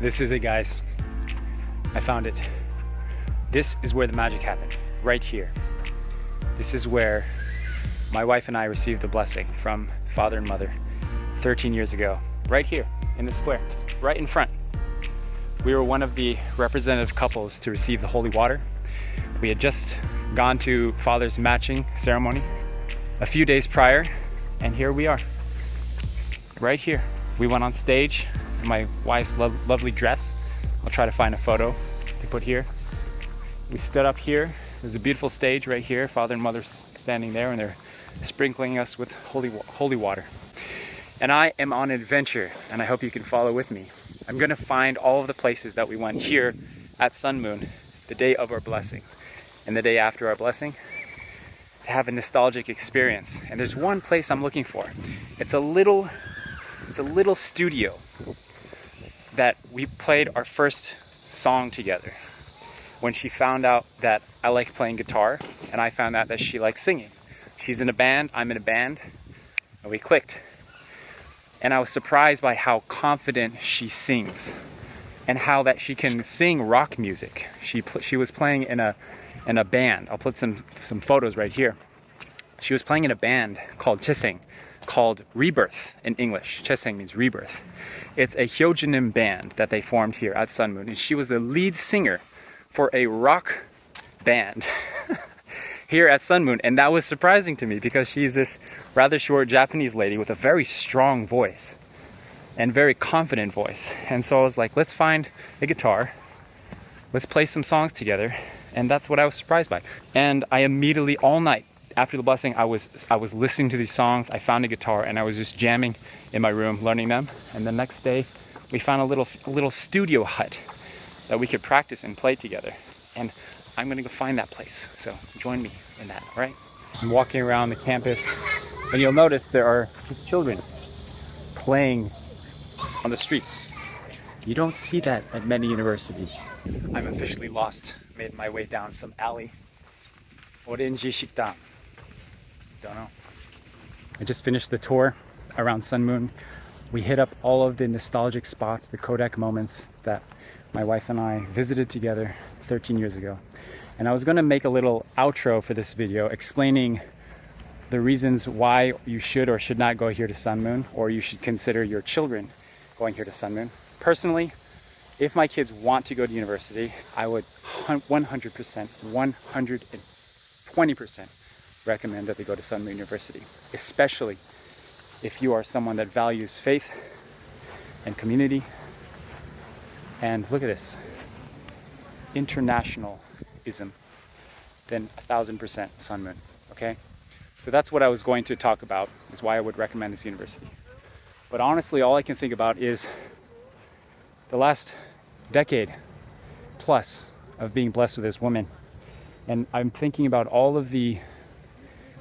This is it, guys. I found it. This is where the magic happened, right here. This is where my wife and I received the blessing from father and mother 13 years ago, right here in the square, right in front. We were one of the representative couples to receive the holy water. We had just gone to father's matching ceremony a few days prior, and here we are, right here. We went on stage my wife's lo- lovely dress. I'll try to find a photo to put here. We stood up here. There's a beautiful stage right here. Father and mother standing there, and they're sprinkling us with holy, holy water. And I am on an adventure, and I hope you can follow with me. I'm going to find all of the places that we went here at Sun Moon the day of our blessing and the day after our blessing to have a nostalgic experience. And there's one place I'm looking for. It's a little it's a little studio that we played our first song together. When she found out that I like playing guitar and I found out that she likes singing. She's in a band, I'm in a band, and we clicked. And I was surprised by how confident she sings and how that she can sing rock music. She she was playing in a in a band. I'll put some some photos right here. She was playing in a band called Chiseng, called Rebirth in English. Chiseng means rebirth. It's a Hyojinim band that they formed here at Sun Moon, and she was the lead singer for a rock band here at Sun Moon, and that was surprising to me because she's this rather short Japanese lady with a very strong voice and very confident voice. And so I was like, let's find a guitar, let's play some songs together, and that's what I was surprised by. And I immediately all night after the blessing, I was I was listening to these songs. I found a guitar and I was just jamming in my room, learning them. And the next day, we found a little a little studio hut that we could practice and play together. And I'm gonna go find that place. So join me in that. All right. I'm walking around the campus, and you'll notice there are children playing on the streets. You don't see that at many universities. I'm officially lost. Made my way down some alley. Orenji Shikdan. Don't know. I just finished the tour around Sun Moon. We hit up all of the nostalgic spots, the Kodak moments that my wife and I visited together 13 years ago. And I was going to make a little outro for this video explaining the reasons why you should or should not go here to Sun Moon, or you should consider your children going here to Sun Moon. Personally, if my kids want to go to university, I would 100%, 120% recommend that they go to Sun Moon University, especially if you are someone that values faith and community. And look at this internationalism, then a thousand percent Sun Moon. Okay? So that's what I was going to talk about, is why I would recommend this university. But honestly, all I can think about is the last decade plus of being blessed with this woman. And I'm thinking about all of the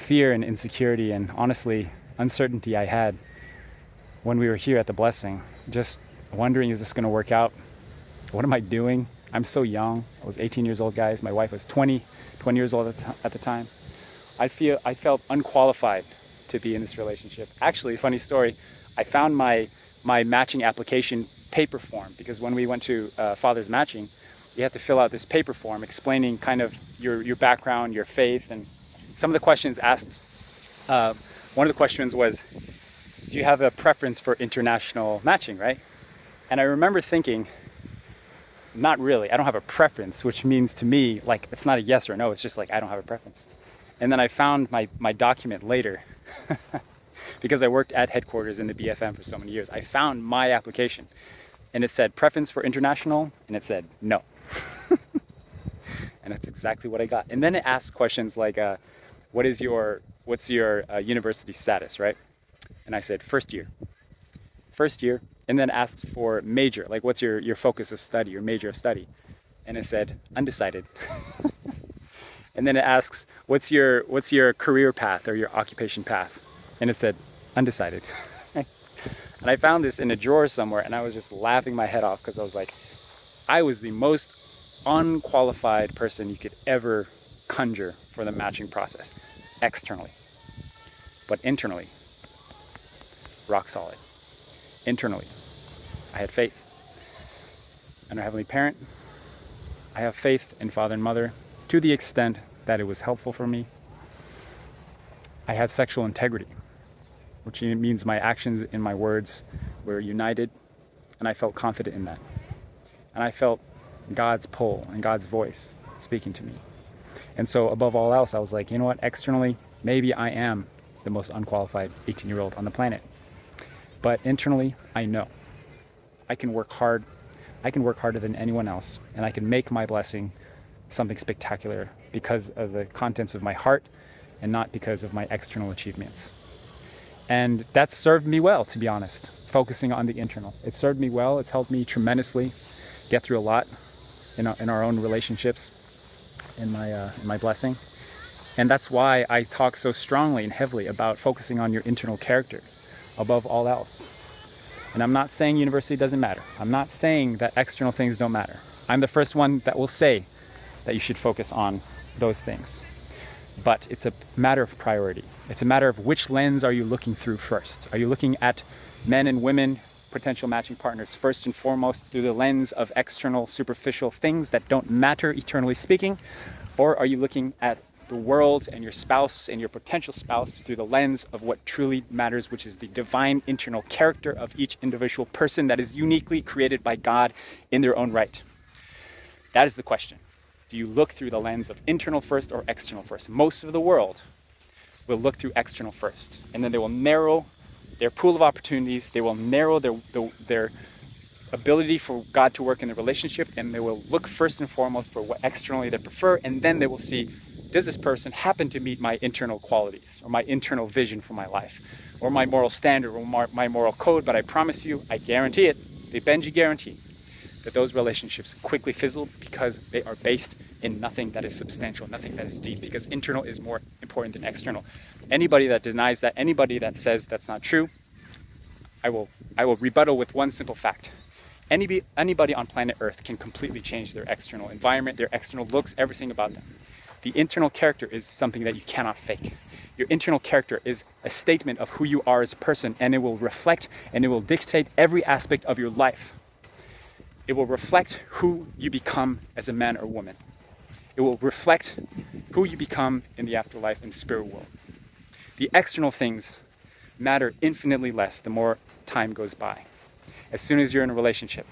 fear and insecurity and honestly uncertainty I had when we were here at the blessing. Just wondering, is this going to work out? What am I doing? I'm so young. I was 18 years old, guys. My wife was 20, 20 years old at the time. I feel I felt unqualified to be in this relationship. Actually, funny story. I found my my matching application paper form because when we went to uh, Father's Matching, you have to fill out this paper form explaining kind of your your background, your faith, and some of the questions asked, uh, one of the questions was, do you have a preference for international matching, right? And I remember thinking, not really. I don't have a preference, which means to me, like, it's not a yes or no. It's just like, I don't have a preference. And then I found my, my document later because I worked at headquarters in the BFM for so many years. I found my application and it said preference for international and it said no. and that's exactly what I got. And then it asked questions like, uh, what is your what's your uh, university status, right? And I said first year, first year, and then asked for major, like what's your your focus of study, your major of study, and it said undecided. and then it asks what's your what's your career path or your occupation path, and it said undecided. and I found this in a drawer somewhere, and I was just laughing my head off because I was like, I was the most unqualified person you could ever conjure for the matching process externally. But internally, rock solid. Internally, I had faith. and our Heavenly Parent. I have faith in Father and Mother to the extent that it was helpful for me. I had sexual integrity, which means my actions and my words were united, and I felt confident in that. And I felt God's pull and God's voice speaking to me. And so, above all else, I was like, you know what, externally, maybe I am the most unqualified 18 year old on the planet. But internally, I know I can work hard. I can work harder than anyone else, and I can make my blessing something spectacular because of the contents of my heart and not because of my external achievements. And that's served me well, to be honest, focusing on the internal. It served me well. It's helped me tremendously get through a lot in our, in our own relationships, in my, uh, in my blessing. And that's why I talk so strongly and heavily about focusing on your internal character above all else. And I'm not saying university doesn't matter. I'm not saying that external things don't matter. I'm the first one that will say that you should focus on those things. But it's a matter of priority. It's a matter of which lens are you looking through first? Are you looking at men and women, potential matching partners, first and foremost through the lens of external, superficial things that don't matter, eternally speaking? Or are you looking at the world and your spouse and your potential spouse through the lens of what truly matters, which is the divine internal character of each individual person that is uniquely created by God in their own right? That is the question. Do you look through the lens of internal first or external first? Most of the world will look through external first, and then they will narrow their pool of opportunities, they will narrow their, their ability for God to work in the relationship, and they will look first and foremost for what externally they prefer, and then they will see does this person happen to meet my internal qualities or my internal vision for my life or my moral standard or my moral code? But I promise you, I guarantee it, the Benjy guarantee that those relationships quickly fizzle because they are based in nothing that is substantial, nothing that is deep, because internal is more important than external. Anybody that denies that, anybody that says that's not true, I will, I will rebuttal with one simple fact. Anybody, anybody on planet Earth can completely change their external environment, their external looks, everything about them. The internal character is something that you cannot fake. Your internal character is a statement of who you are as a person, and it will reflect and it will dictate every aspect of your life. It will reflect who you become as a man or woman. It will reflect who you become in the afterlife and spirit world. The external things matter infinitely less the more time goes by. As soon as you're in a relationship,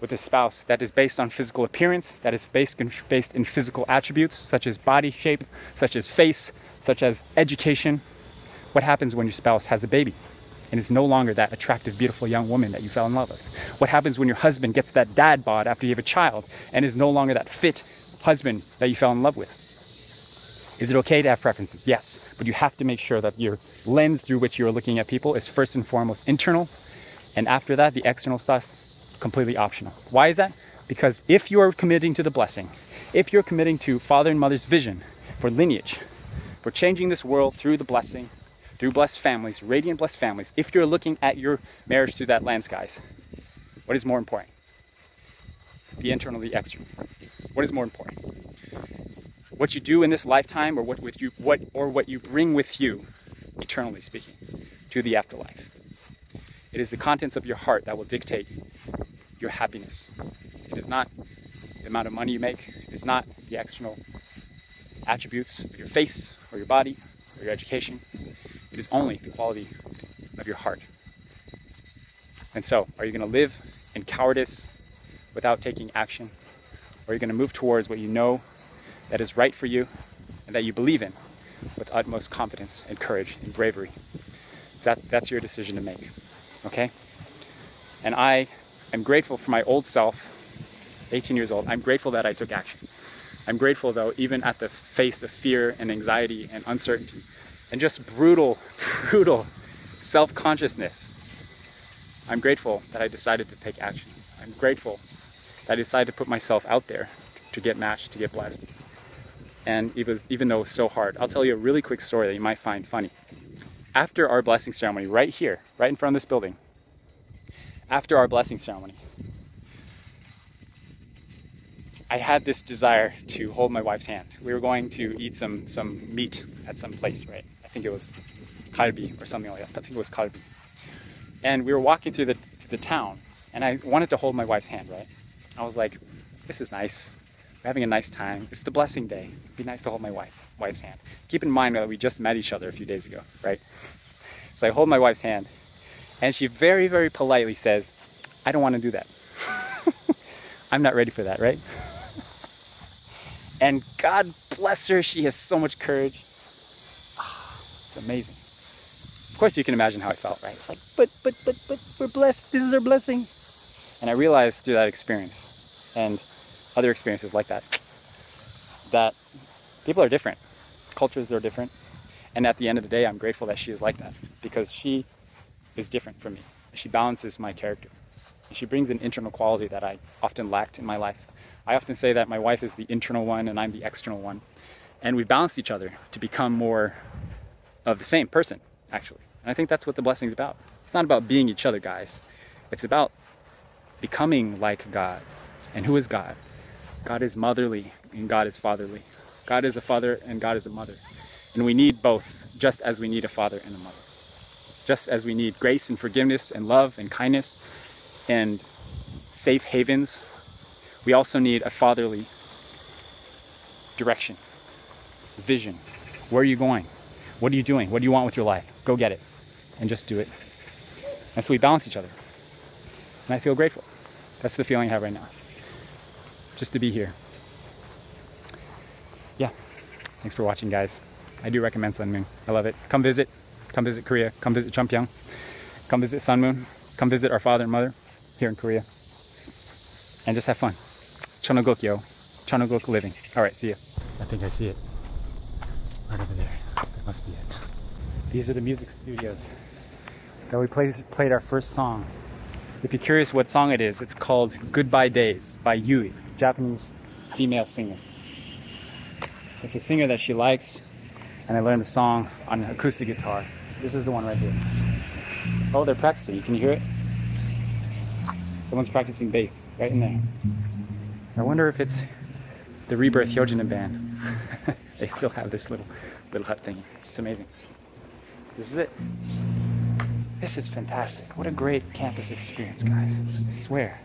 with a spouse that is based on physical appearance, that is based in, based in physical attributes such as body shape, such as face, such as education. What happens when your spouse has a baby and is no longer that attractive, beautiful young woman that you fell in love with? What happens when your husband gets that dad bod after you have a child and is no longer that fit husband that you fell in love with? Is it okay to have preferences? Yes, but you have to make sure that your lens through which you're looking at people is first and foremost internal, and after that, the external stuff completely optional. Why is that? Because if you're committing to the blessing, if you're committing to father and mother's vision for lineage, for changing this world through the blessing, through blessed families, radiant blessed families, if you're looking at your marriage through that lens, guys, what is more important? The internal, the external. What is more important? What you do in this lifetime, or what with you, what or what you bring with you, eternally speaking, to the afterlife. It is the contents of your heart that will dictate your happiness. It is not the amount of money you make, it is not the external attributes of your face or your body or your education. It is only the quality of your heart. And so, are you going to live in cowardice without taking action? Or are you going to move towards what you know that is right for you and that you believe in with utmost confidence and courage and bravery? That, that's your decision to make. Okay? And I am grateful for my old self, 18 years old. I'm grateful that I took action. I'm grateful, though, even at the face of fear and anxiety and uncertainty and just brutal, brutal self consciousness, I'm grateful that I decided to take action. I'm grateful that I decided to put myself out there to get matched, to get blessed. And was, even though it was so hard, I'll tell you a really quick story that you might find funny. After our blessing ceremony, right here, right in front of this building, after our blessing ceremony, I had this desire to hold my wife's hand. We were going to eat some some meat at some place, right? I think it was Kalbi or something like that. I think it was Kalbi. And we were walking through the, the town, and I wanted to hold my wife's hand, right? I was like, this is nice. We're having a nice time. It's the blessing day. It'd be nice to hold my wife, wife's hand. Keep in mind that we just met each other a few days ago, right? So I hold my wife's hand, and she very, very politely says, I don't want to do that. I'm not ready for that, right? And God bless her, she has so much courage. Ah, it's amazing. Of course, you can imagine how I felt, right? It's like, but, but, but, but, we're blessed. This is our blessing. And I realized through that experience and other experiences like that, that people are different, cultures are different. And at the end of the day, I'm grateful that she is like that because she is different from me. She balances my character. She brings an internal quality that I often lacked in my life. I often say that my wife is the internal one and I'm the external one. And we balance each other to become more of the same person, actually. And I think that's what the blessing is about. It's not about being each other, guys. It's about becoming like God. And who is God? God is motherly and God is fatherly. God is a father and God is a mother. And we need both, just as we need a father and a mother. Just as we need grace and forgiveness and love and kindness and safe havens we also need a fatherly direction, vision. Where are you going? What are you doing? What do you want with your life? Go get it and just do it. And so we balance each other. And I feel grateful. That's the feeling I have right now. Just to be here. Yeah. Thanks for watching, guys. I do recommend Sun Moon. I love it. Come visit. Come visit Korea. Come visit Cheongbuk. Come visit Sun Moon. Come visit our father and mother here in Korea. And just have fun. Chonoguk, yo. Chonoguk living. All right, see you. I think I see it. Right over there. That must be it. These are the music studios that we played our first song. If you're curious what song it is, it's called Goodbye Days by Yui, Japanese female singer. It's a singer that she likes, and I learned the song on acoustic guitar. This is the one right here. Oh, they're practicing. Can you hear it? Someone's practicing bass right in there. I wonder if it's the Rebirth Hyojin band. they still have this little little hut thingy. It's amazing. This is it. This is fantastic. What a great campus experience, guys. I swear.